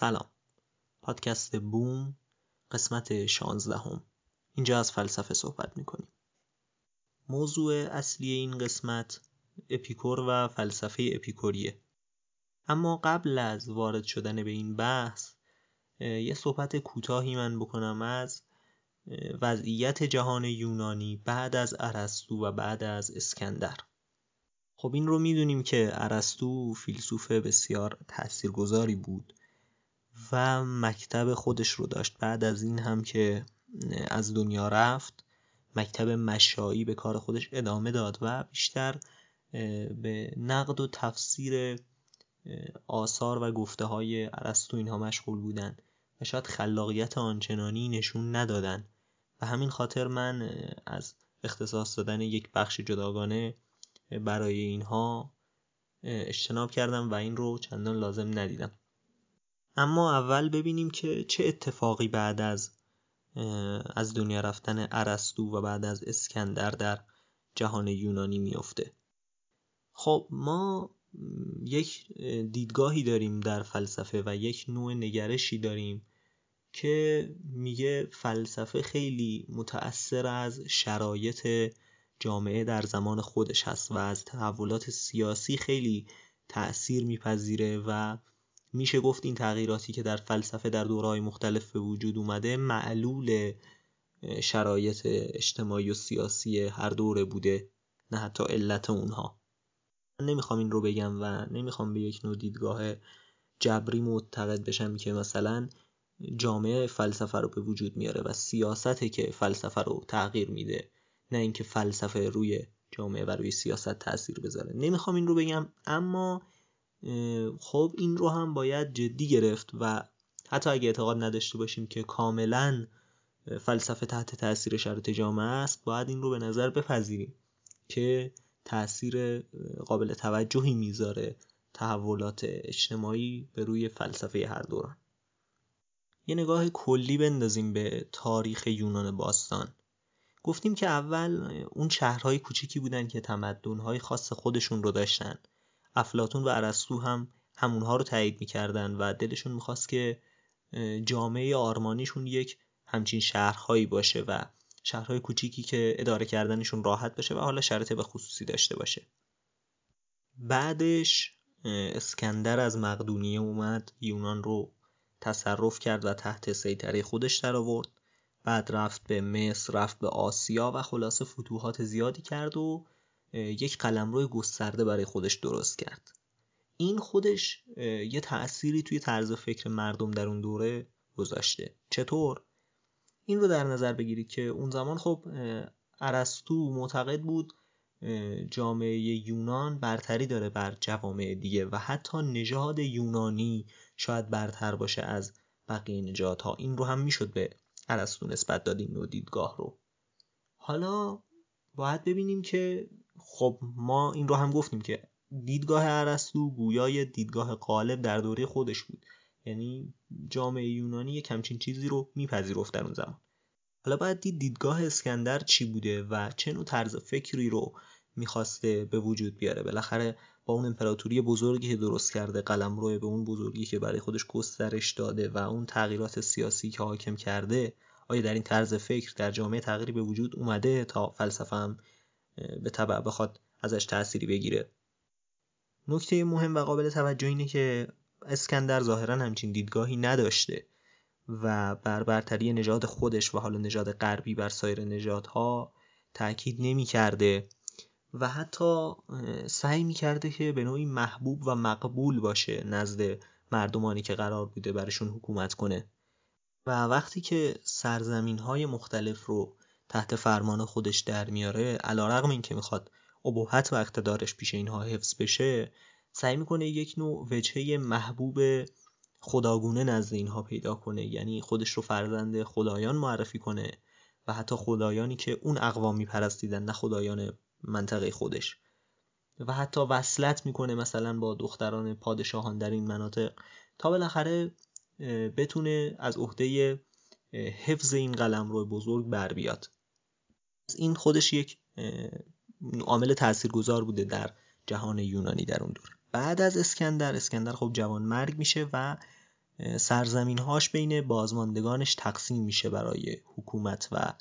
سلام. پادکست بوم قسمت 16 هم. اینجا از فلسفه صحبت می‌کنیم. موضوع اصلی این قسمت اپیکور و فلسفه اپیکوریه. اما قبل از وارد شدن به این بحث یه صحبت کوتاهی من بکنم از وضعیت جهان یونانی بعد از ارسطو و بعد از اسکندر. خب این رو می‌دونیم که ارسطو فیلسوف بسیار تاثیرگذاری بود. و مکتب خودش رو داشت. بعد از این هم که از دنیا رفت مکتب مشایی به کار خودش ادامه داد و بیشتر به نقد و تفسیر آثار و گفته های عرستو اینها مشغول بودن و شاید خلاقیت آنچنانی نشون ندادن. و همین خاطر من از اختصاص دادن یک بخش جداگانه برای اینها اجتناب کردم و این رو چندان لازم ندیدم. اما اول ببینیم که چه اتفاقی بعد از از دنیا رفتن ارسطو و بعد از اسکندر در جهان یونانی میفته خب ما یک دیدگاهی داریم در فلسفه و یک نوع نگرشی داریم که میگه فلسفه خیلی متأثر از شرایط جامعه در زمان خودش هست و از تحولات سیاسی خیلی تأثیر میپذیره و میشه گفت این تغییراتی که در فلسفه در دورهای مختلف به وجود اومده معلول شرایط اجتماعی و سیاسی هر دوره بوده نه حتی علت اونها. من نمی‌خوام این رو بگم و نمی‌خوام به یک نوع دیدگاه جبری معتقد بشم که مثلا جامعه فلسفه رو به وجود میاره و سیاسته که فلسفه رو تغییر میده نه اینکه فلسفه روی جامعه و روی سیاست تاثیر بذاره. نمی‌خوام این رو بگم اما خب این رو هم باید جدی گرفت و حتی اگه اعتقاد نداشته باشیم که کاملا فلسفه تحت تاثیر شرط جامعه است باید این رو به نظر بپذیریم که تاثیر قابل توجهی می‌ذاره تحولات اجتماعی به روی فلسفه هر دوران. یه نگاه کلی بندازیم به تاریخ یونان باستان. گفتیم که اول اون شهرهای کوچیکی بودن که تمدنهای خاص خودشون رو داشتن. افلاتون و ارسطو هم همونها رو تایید می‌کردن و دلشون می‌خواست که جامعه آرمانیشون یک همچین شهرهایی باشه و شهرهای کوچیکی که اداره کردنشون راحت باشه و حالا شرط به خصوصی داشته باشه. بعدش اسکندر از مقدونیه اومد یونان رو تصرف کرد و تحت سیطره خودش در آورد. بعد رفت به مصر رفت به آسیا و خلاصه فتوحات زیادی کرد و یک قلمرو گسترده برای خودش درست کرد. این خودش یه تأثیری توی طرز فکر مردم در اون دوره گذاشته. چطور؟ این رو در نظر بگیرید که اون زمان خب ارسطو معتقد بود جامعه یونان برتری داره بر جوامع دیگه و حتی نژاد یونانی شاید برتر باشه از بقیه نژادها. این رو هم می‌شد به ارسطو نسبت داد این نوع دیدگاه رو. حالا باید ببینیم که خب ما این رو هم گفتیم که دیدگاه ارسطو گویای دیدگاه غالب در دوره خودش بود. یعنی جامعه یونانی یک همچین چیزی رو میپذیرفت در اون زمان. حالا باید دید دیدگاه اسکندر چی بوده و چه نوع طرز فکری رو می‌خواسته به وجود بیاره. بالاخره با اون امپراتوری بزرگی که درست کرده قلم روی به اون بزرگی که برای خودش گسترش داده و اون تغییرات سیاسی که حاکم کرده آیا در این طرز فکر در جامعه تغییری به وجود اومده تا فلسفه هم به طبع بخواد ازش تأثیری بگیره. نکته مهم و قابل توجه اینه که اسکندر ظاهرا همچین دیدگاهی نداشته و بر برتری نژاد خودش و حالا نژاد غربی بر سایر نژادها تاکید نمی کرده و حتی سعی می کرده که به نوعی محبوب و مقبول باشه نزد مردمانی که قرار بوده برشون حکومت کنه. و وقتی که سرزمین های مختلف رو تحت فرمان خودش در میاره. علا رقم این که می‌خواد ابهت و اقتدارش پیش اینها حفظ بشه سعی می‌کنه یک نوع وجهه محبوب خداگونه نزد اینها پیدا کنه. یعنی خودش رو فرزند خدایان معرفی کنه و حتی خدایانی که اون اقوام میپرستیدن نه خدایان منطقه خودش. و حتی وصلت می‌کنه مثلا با دختران پادشاهان در این مناطق تا بالاخره بتونه از عهده حفظ این قلم رو بزرگ بر بیاد. این خودش یک عامل تاثیرگذار بوده در جهان یونانی در اون دور. بعد از اسکندر اسکندر خب جوان مرگ میشه و سرزمین هاش بین بازماندگانش تقسیم میشه برای حکومت و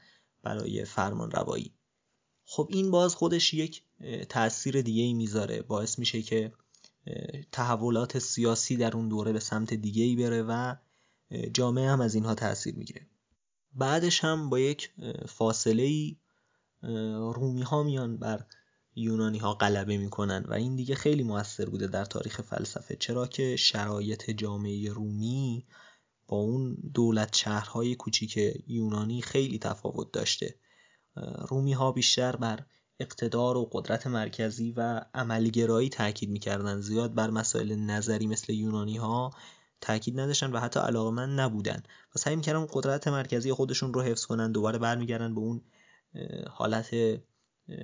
برای فرمان روایی خب این باز خودش یک تاثیر دیگه ای می‌ذاره. باعث میشه که تحولات سیاسی در اون دوره به سمت دیگه ای بره و جامعه هم از اینها تاثیر می‌گیره. بعدش هم با یک فاصله ای رومی ها میان بر یونانی ها غلبه می‌کنن و این دیگه خیلی موثر بوده در تاریخ فلسفه. چرا که شرایط جامعه رومی با اون دولت شهرهای کوچیک یونانی خیلی تفاوت داشته. رومی ها بیشتر بر اقتدار و قدرت مرکزی و عملگرایی تاکید می‌کردن. زیاد بر مسائل نظری مثل یونانی ها تاکید نداشتن و حتی علاقه من نبودن. و سعی می‌کردن قدرت مرکزی خودشون رو حفظ کنن دوباره برمیگردن به اون حالت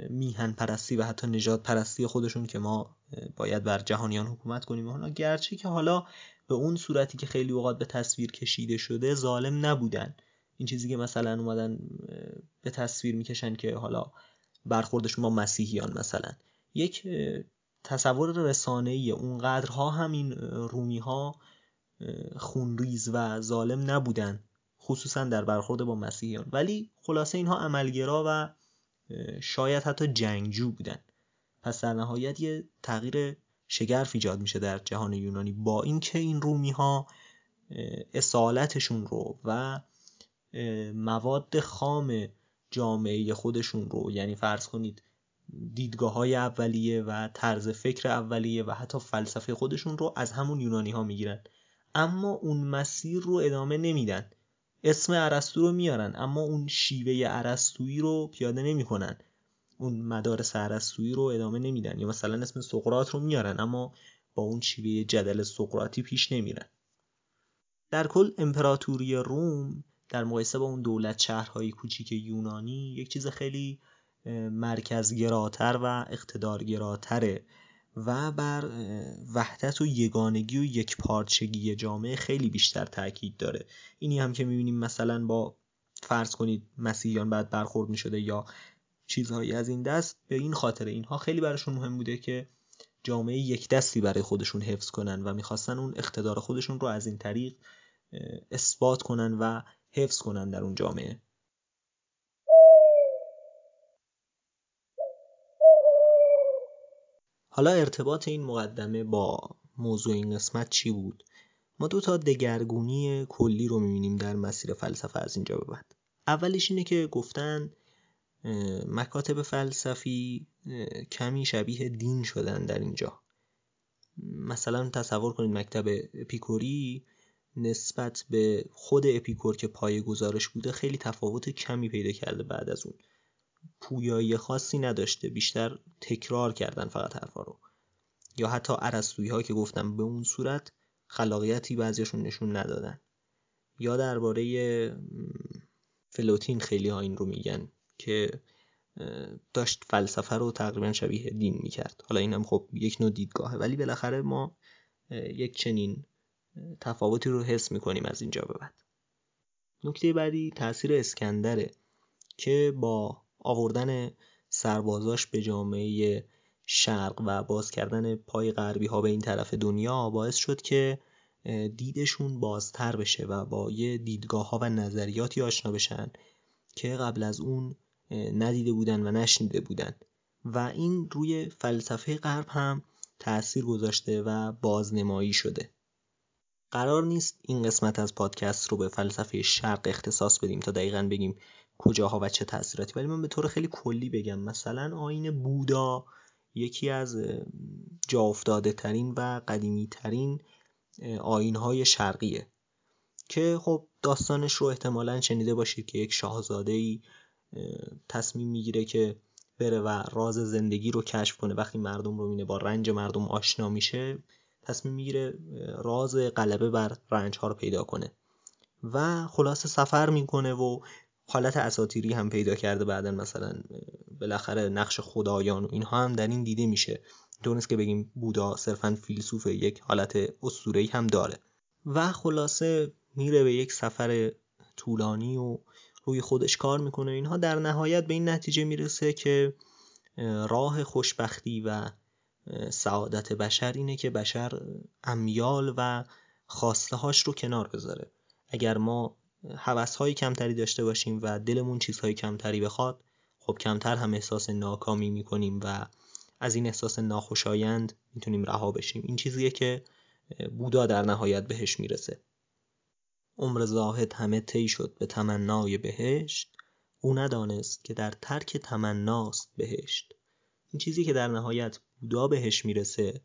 میهن پرستی و حتی نجات پرستی خودشون که ما باید بر جهانیان حکومت کنیم. حالا گرچه که حالا به اون صورتی که خیلی اوقات به تصویر کشیده شده ظالم نبودن. این چیزی که مثلا اومدن به تصویر می‌کشن که حالا برخوردشون با مسیحیان مثلا. یک تصور رسانه‌ای اونقدرها همین رومی ها خونریز و ظالم نبودن. خصوصا در برخورد با مسیحیان. ولی خلاصه اینها عملگرا و شاید حتی جنگجو بودن. پس در نهایت یه تغییر شگرف ایجاد میشه در جهان یونانی با اینکه این رومی ها اصالتشون رو و مواد خام جامعه خودشون رو یعنی فرض کنید دیدگاه های اولیه و طرز فکر اولیه و حتی فلسفه خودشون رو از همون یونانی ها می‌گیرن. اما اون مسیر رو ادامه نمیدن. اسم ارسطو رو میارن اما اون شیوه ارسطویی رو پیاده نمی‌کنن. اون مدارس ارسطویی رو ادامه نمیدن یا مثلا اسم سقراط رو میارن اما با اون شیوه جدل سقراطی پیش نمیرن. در کل امپراتوری روم در مقایسه با اون دولت شهرهای کوچیک یونانی یک چیز خیلی مرکزگراتر و اقتدارگراتره. و بر وحدت و یگانگی و یک پارچگی جامعه خیلی بیشتر تاکید داره. اینی هم که می‌بینیم مثلا با فرض کنید مسیحیان بعد برخورد می‌شده یا چیزهایی از این دست به این خاطر اینها خیلی براشون مهم بوده که جامعه یک دستی برای خودشون حفظ کنن و می‌خواستن اون اقتدار خودشون رو از این طریق اثبات کنن و حفظ کنن در اون جامعه. حالا ارتباط این مقدمه با موضوع این قسمت چی بود؟ ما دو تا دگرگونی کلی رو می‌بینیم در مسیر فلسفه از اینجا به بعد. اولش اینه که گفتن مکاتب فلسفی کمی شبیه دین شدن در اینجا. مثلا تصور کنید مکتب پیکوری نسبت به خود اپیکور که پای گزارش بوده خیلی تفاوت کمی پیدا کرده بعد از اون. پویایی خاصی نداشته بیشتر تکرار کردن فقط حرفا رو. یا حتی عرستویی ها که گفتم به اون صورت خلاقیتی بعضیشون نشون ندادن. یا درباره فلوتین خیلی ها این رو میگن که داشت فلسفه رو تقریبا شبیه دین می‌کرد. حالا این هم خب یک نوع دیدگاهه ولی بالاخره ما یک چنین تفاوتی رو حس می‌کنیم از اینجا به بعد. نکته بعدی تاثیر اسکندره که با آوردن سربازاش به جامعه شرق و باز کردن پای غربی ها به این طرف دنیا باعث شد که دیدشون بازتر بشه و با یه دیدگاه ها و نظریاتی آشنا بشن که قبل از اون ندیده بودن و نشنیده بودن. و این روی فلسفه غرب هم تأثیر گذاشته و بازنمایی شده. قرار نیست این قسمت از پادکست رو به فلسفه شرق اختصاص بدیم تا دقیقا بگیم کجاها و چه تاثیراتی. ولی من به طور خیلی کلی بگم مثلا آین بودا یکی از جا افتاده ترین و قدیمی ترین آین های شرقیه که خب داستانش رو احتمالا شنیده باشید که یک شاهزاده ای تصمیم می‌گیره که بره و راز زندگی رو کشف کنه. وقتی مردم رو مینه با رنج مردم آشنا میشه تصمیم می‌گیره راز غلبه بر رنج ها رو پیدا کنه و خلاصه سفر می‌کنه و حالت اساتیری هم پیدا کرده بعدا مثلا بالاخره نقش خدایان و اینها هم در این دیده میشه. دونست که بگیم بودا صرفا فیلسوف یک حالت اسطوره‌ای هم داره. و خلاصه میره به یک سفر طولانی و روی خودش کار می‌کنه اینها. در نهایت به این نتیجه می‌رسه که راه خوشبختی و سعادت بشر اینه که بشر امیال و خواسته هاش رو کنار بذاره. اگر ما حوث های کمتری داشته باشیم و دلمون چیزهای کمتری بخواد خب کمتر هم احساس ناکامی می‌کنیم و از این احساس ناخوشایند می‌تونیم رها بشیم. این چیزیه که بودا در نهایت بهش می‌رسه. عمر زاهد همه طی شد به تمنای بهشت. او ندانست که در ترک تمناست بهشت. این چیزی که در نهایت بودا بهش می‌رسه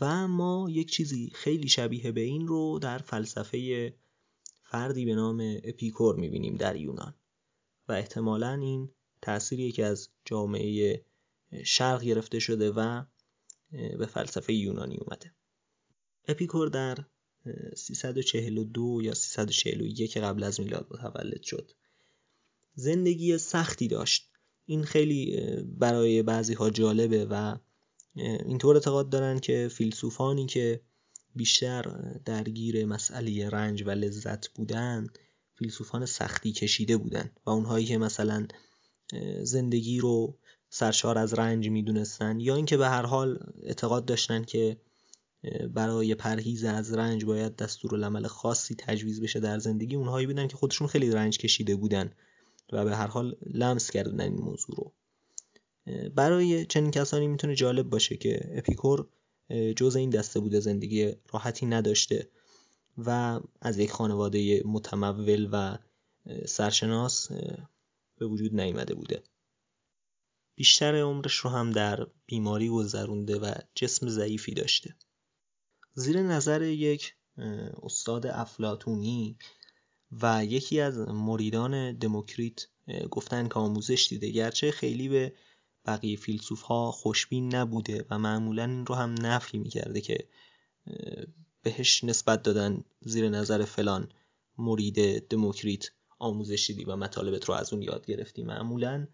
و ما یک چیزی خیلی شبیه به این رو در فلسفه فردی به نام اپیکور می‌بینیم در یونان. و احتمالا این تأثیری که از جامعه شرق گرفته شده و به فلسفه یونانی اومده. اپیکور در 342 یا 341 قبل از میلاد متولد شد. زندگی سختی داشت. این خیلی برای بعضی ها جالبه و اینطور اعتقاد دارن که فیلسوفانی که بیشتر درگیر مسئله رنج و لذت بودن فیلسوفان سختی کشیده بودن و اونهایی که مثلا زندگی رو سرشار از رنج می‌دونستن یا اینکه به هر حال اعتقاد داشتن که برای پرهیز از رنج باید دستور العمل خاصی تجویز بشه در زندگی اونهایی بودن که خودشون خیلی رنج کشیده بودن و به هر حال لمس کردن این موضوع رو. برای چنین کسانی می‌تونه جالب باشه که اپیکور جز این دسته بوده زندگی راحتی نداشته و از یک خانواده متمول و سرشناس به وجود نیامده بوده. بیشتر عمرش رو هم در بیماری گذرونده و جسم ضعیفی داشته. زیر نظر یک استاد افلاتونی و یکی از مریدان دموکریت گفتن که آموزش دیده گرچه خیلی به بقیه فیلسوف ها خوشبین نبوده و معمولا این رو هم نفی می‌کرده که بهش نسبت دادن زیر نظر فلان مرید دموکریت آموزش دیدی و مطالبت رو از اون یاد گرفتی. معمولا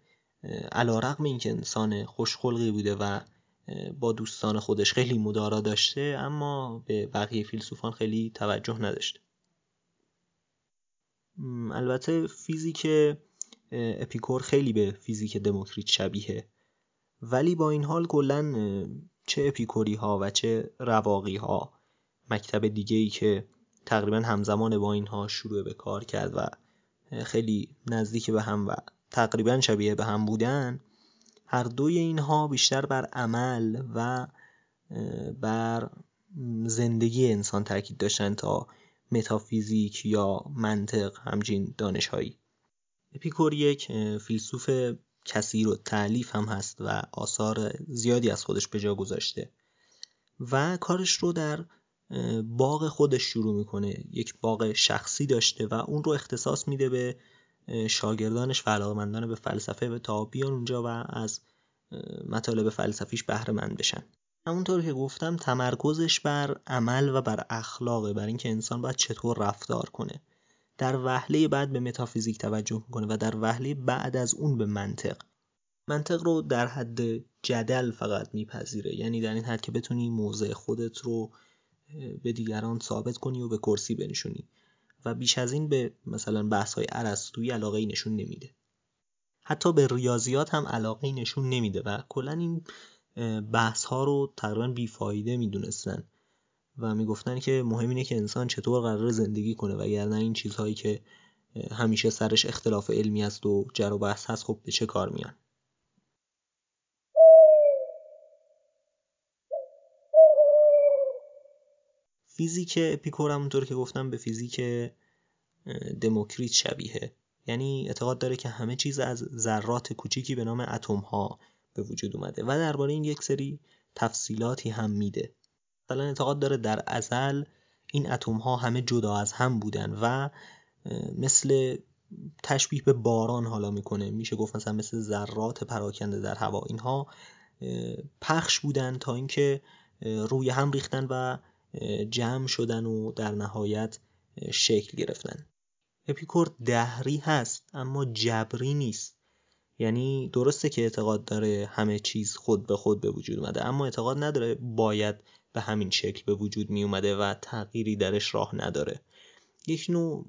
علا رقم این که انسان خوشخلقی بوده و با دوستان خودش خیلی مدارا داشته اما به بقیه فیلسوفان خیلی توجه نداشته. البته فیزیک اپیکور خیلی به فیزیک دموکریت شبیه ولی با این حال کلا چه اپیکوری ها و چه رواقی ها مکتب دیگه ای که تقریبا همزمان با اینها شروع به کار کرد و خیلی نزدیک به هم و تقریبا شبیه به هم بودن هر دوی اینها بیشتر بر عمل و بر زندگی انسان تاکید داشتن تا متافیزیک یا منطق همچین دانشهایی. اپیکور یک فیلسوف کثیر و تعلیف هم هست و آثار زیادی از خودش به جا گذاشته. و کارش رو در باغ خودش شروع می‌کنه. یک باغ شخصی داشته و اون رو اختصاص میده به شاگردانش و علاقمندان به فلسفه و تا بیان اونجا و از مطالب فلسفیش بهره مند بشن. همونطور که گفتم تمرکزش بر عمل و بر اخلاقه بر اینکه انسان باید چطور رفتار کنه. در وهله بعد به متافیزیک توجه می‌کنه و در وهله بعد از اون به منطق. منطق رو در حد جدل فقط میپذیره. یعنی در این حد که بتونی موضع خودت رو به دیگران ثابت کنی و به کرسی بنشونی. و بیش از این به مثلا بحث های عرستوی علاقه نشون نمیده. حتی به ریاضیات هم علاقه نشون نمیده و کلا این بحث ها رو تقریبا بیفایده می‌دونستن. و می‌گفتن که مهم اینه که انسان چطور قرار زندگی کنه و نه این چیزهایی که همیشه سرش اختلاف علمی است و جر و بحث هست خب به چه کار میان؟ فیزیک اپیکور همونطور که گفتم به فیزیک دموکریت شبیه یعنی اعتقاد داره که همه چیز از ذرات کوچیکی به نام اتم ها به وجود اومده و درباره این یک سری تفصیلاتی هم میده. مثلا اعتقاد داره در ازل این اتم ها همه جدا از هم بودن و مثل تشبیه به باران حالا می‌کنه. میشه گفت مثلا مثل ذرات پراکنده در هوا. اینها پخش بودن تا اینکه روی هم ریختن و جمع شدن و در نهایت شکل گرفتن. اپیکور دهری هست اما جبری نیست. یعنی درسته که اعتقاد داره همه چیز خود به خود به وجود اومده اما اعتقاد نداره باید به همین شکل به وجود می اومده و تغییری درش راه نداره. یک نوع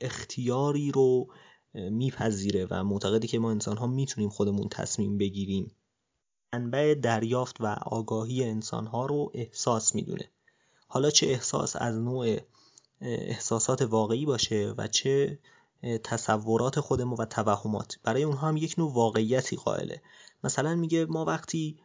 اختیاری رو میپذیره و معتقدی که ما انسان ها می‌تونیم خودمون تصمیم بگیریم. منبع دریافت و آگاهی انسان ها رو احساس می‌دونه. حالا چه احساس از نوع احساسات واقعی باشه و چه تصورات خودمون و توهمات. برای اونها هم یک نوع واقعیتی قائله. مثلا میگه ما وقتی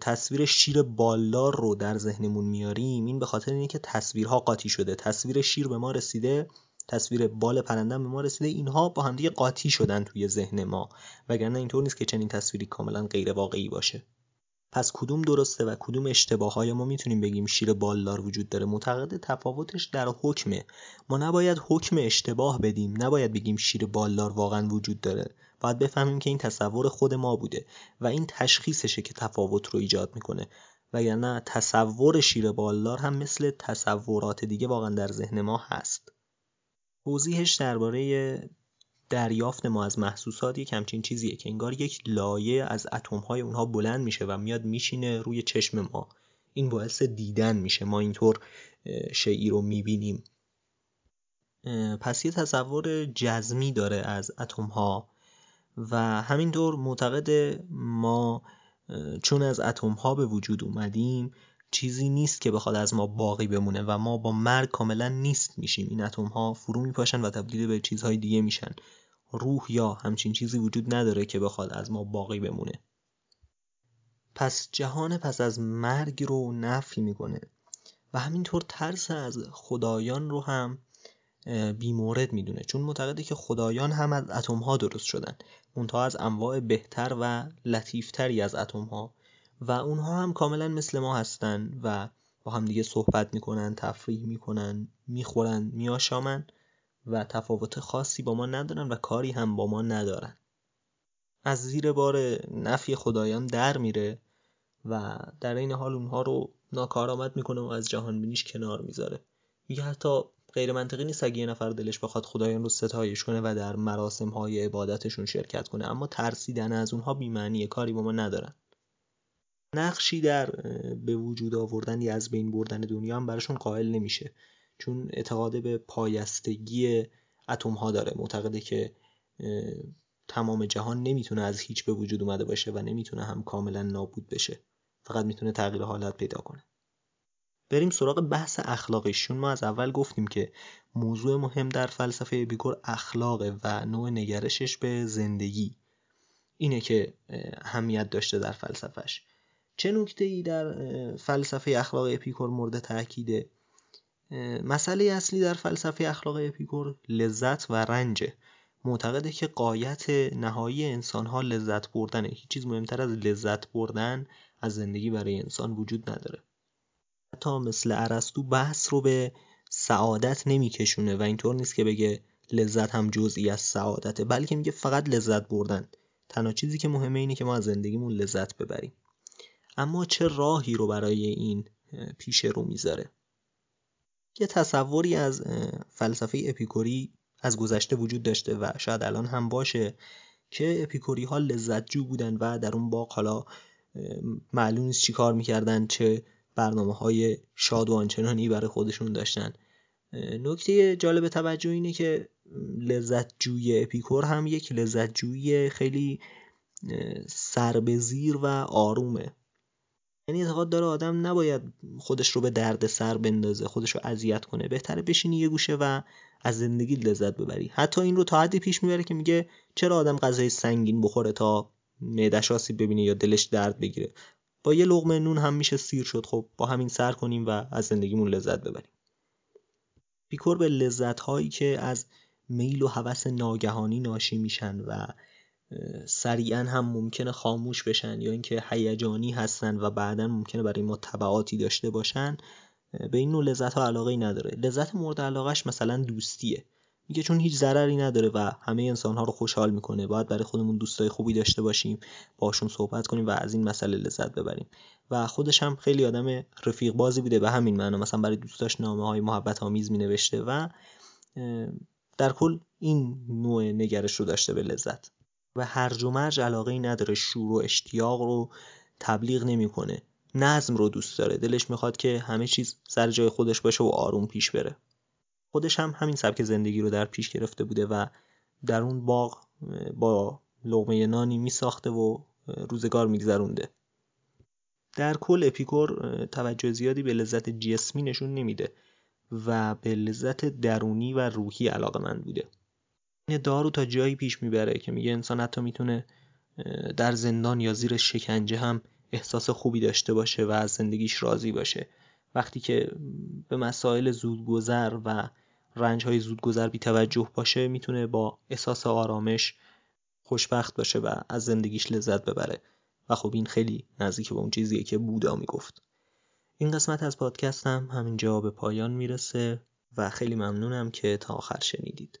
تصویر شیر بالدار رو در ذهنمون میاریم این به خاطر اینه که تصویرها قاطی شده. تصویر شیر به ما رسیده تصویر بال پرنده به ما رسیده اینها با همدیگه قاطی شدن توی ذهن ما. وگرنه اینطور نیست که چنین تصویری کاملا غیر واقعی باشه. پس کدوم درسته و کدوم اشتباه های ما می‌تونیم بگیم شیر بالدار وجود داره؟ معتقد تفاوتش در حکمه. ما نباید حکم اشتباه بدیم نباید بگیم شیر بالدار واقعا وجود داره. باید بفهمیم که این تصور خود ما بوده و این تشخیصشه که تفاوت رو ایجاد می‌کنه. وگرنه تصور شیر بالدار هم مثل تصورات دیگه واقعا در ذهن ما هست. توضیحش درباره دریافت ما از محسوسات یک همچین چیزیه که انگار یک لایه از اتم های اونها بلند میشه و میاد میشینه روی چشم ما. این باعث دیدن میشه. ما اینطور شیعی رو می‌بینیم. پس یه تصور جزمی داره از اتم ها و همینطور معتقد ما چون از اتم ها به وجود اومدیم چیزی نیست که بخواد از ما باقی بمونه و ما با مرگ کاملا نیست میشیم. این اتم ها فرو میپاشن و تبدیل به چیزهای دیگه میشن. روح یا همچین چیزی وجود نداره که بخواد از ما باقی بمونه. پس جهان پس از مرگ رو نفی می‌کنه و همینطور ترس از خدایان رو هم بیمورد می‌دونه. چون معتقده که خدایان هم از اتم ها درست شدن. منتها از انواع بهتر و لطیفتری از اتم ها و اونها هم کاملا مثل ما هستن و با هم دیگه صحبت می‌کنن تفریح می‌کنن می‌خورن میاشامن و تفاوت خاصی با ما ندارن و کاری هم با ما ندارن. از زیر بار نفی خدایان در میره و در این حال اونها رو ناکارآمد می‌کنه و از جهان بینیش کنار می‌ذاره. میگه حتی غیر منطقی نیست اگه یه نفر دلش بخواد خدایان رو ستایش کنه و در مراسم های عبادتشون شرکت کنه اما ترسیدن از اونها بیمعنی کاری با ما ندارن. نقشی در به وجود آوردن یا از بین بردن دنیا هم براشون قائل نمیشه. چون اعتقاد به پایستگی اتم ها داره. معتقده که تمام جهان نمی‌تونه از هیچ به وجود اومده باشه و نمی‌تونه هم کاملا نابود بشه. فقط می‌تونه تغییر حالت پیدا کنه. بریم سراغ بحث اخلاقیشون. ما از اول گفتیم که موضوع مهم در فلسفه اپیکور اخلاقه و نوع نگرشش به زندگی. اینه که همیت داشته در فلسفهش. چه نکته ای در فلسفه اخلاق اپیکور مورد تاکیده مسئله اصلی در فلسفه اخلاق اپیکور لذت و رنجه. معتقده که قایت نهایی انسان ها لذت بردنه. هیچ چیز مهمتر از لذت بردن از زندگی برای انسان وجود نداره. حتی مثل ارسطو بحث رو به سعادت نمیکشونه و اینطور نیست که بگه لذت هم جزئی از سعادته بلکه میگه فقط لذت بردن. تنها چیزی که مهمه اینه که ما از زندگیمون لذت ببریم. اما چه راهی رو برای این پیش رو می‌ذاره؟ یه تصوری از فلسفه اپیکوری از گذشته وجود داشته و شاید الان هم باشه که اپیکوری ها لذت جو بودن و در اون باغ حالا معلوم نیست چی کار می‌کردن چه برنامه های شاد و آنچنانی برای خودشون داشتن. نکته جالب توجه اینه که لذت جوی اپیکور هم یک لذت جوی خیلی سربزیر و آرومه. یعنی اعتقاد داره آدم نباید خودش رو به درد سر بندازه خودش رو اذیت کنه. بهتره بشینی یه گوشه و از زندگی لذت ببری. حتی این رو تا حدی پیش می‌بره که میگه چرا آدم غذای سنگین بخوره تا معدش آسیب ببینه یا دلش درد بگیره. با یه لغمه نون هم میشه سیر شد. خب با همین سر کنیم و از زندگیمون لذت ببریم. پیکور به لذت هایی که از میل و هوس ناگهانی ناشی میشن و سریعا هم ممکنه خاموش بشن یا اینکه هیجانی هستن و بعدا ممکنه برای ما تبعاتی داشته باشن به این نوع لذت ها علاقه ای نداره. لذت مورد علاقهش مثلا دوستیه. میگه چون هیچ ضرری نداره و همه انسان ها رو خوشحال می‌کنه باید برای خودمون دوستای خوبی داشته باشیم باشون صحبت کنیم و از این مسئله لذت ببریم. و خودش هم خیلی آدم رفیق بازی بوده به همین معنا مثلا برای دوستاش نامه های محبت آمیز می نوشته و در کل این نوع نگرش رو داشته به لذت. و هرج و مرج علاقه ای نداره. شور و اشتیاق رو تبلیغ نمی‌کنه. نظم رو دوست داره. دلش می‌خواد که همه چیز سر جای خودش باشه و آروم پیش بره. خودش هم همین سبک زندگی رو در پیش گرفته بوده و در اون باغ با لغمه نانی می ساخته و روزگار میگذرونده. در کل اپیکور توجه زیادی به لذت جسمی نشون نمیده و به لذت درونی و روحی علاقه بوده. دارو تا جایی پیش می‌بره که میگه انسان حتی می‌تونه در زندان یا زیر شکنجه هم احساس خوبی داشته باشه و از زندگیش راضی باشه. وقتی که به مسائل زودگذر و رنج های زودگذر بی توجه باشه می‌تونه با احساس آرامش خوشبخت باشه و از زندگیش لذت ببره. و خب این خیلی نزدیک به اون چیزیه که بودا می‌گفت. این قسمت از پادکستم همینجا به پایان می‌رسه و خیلی ممنونم که تا آخر شنیدید.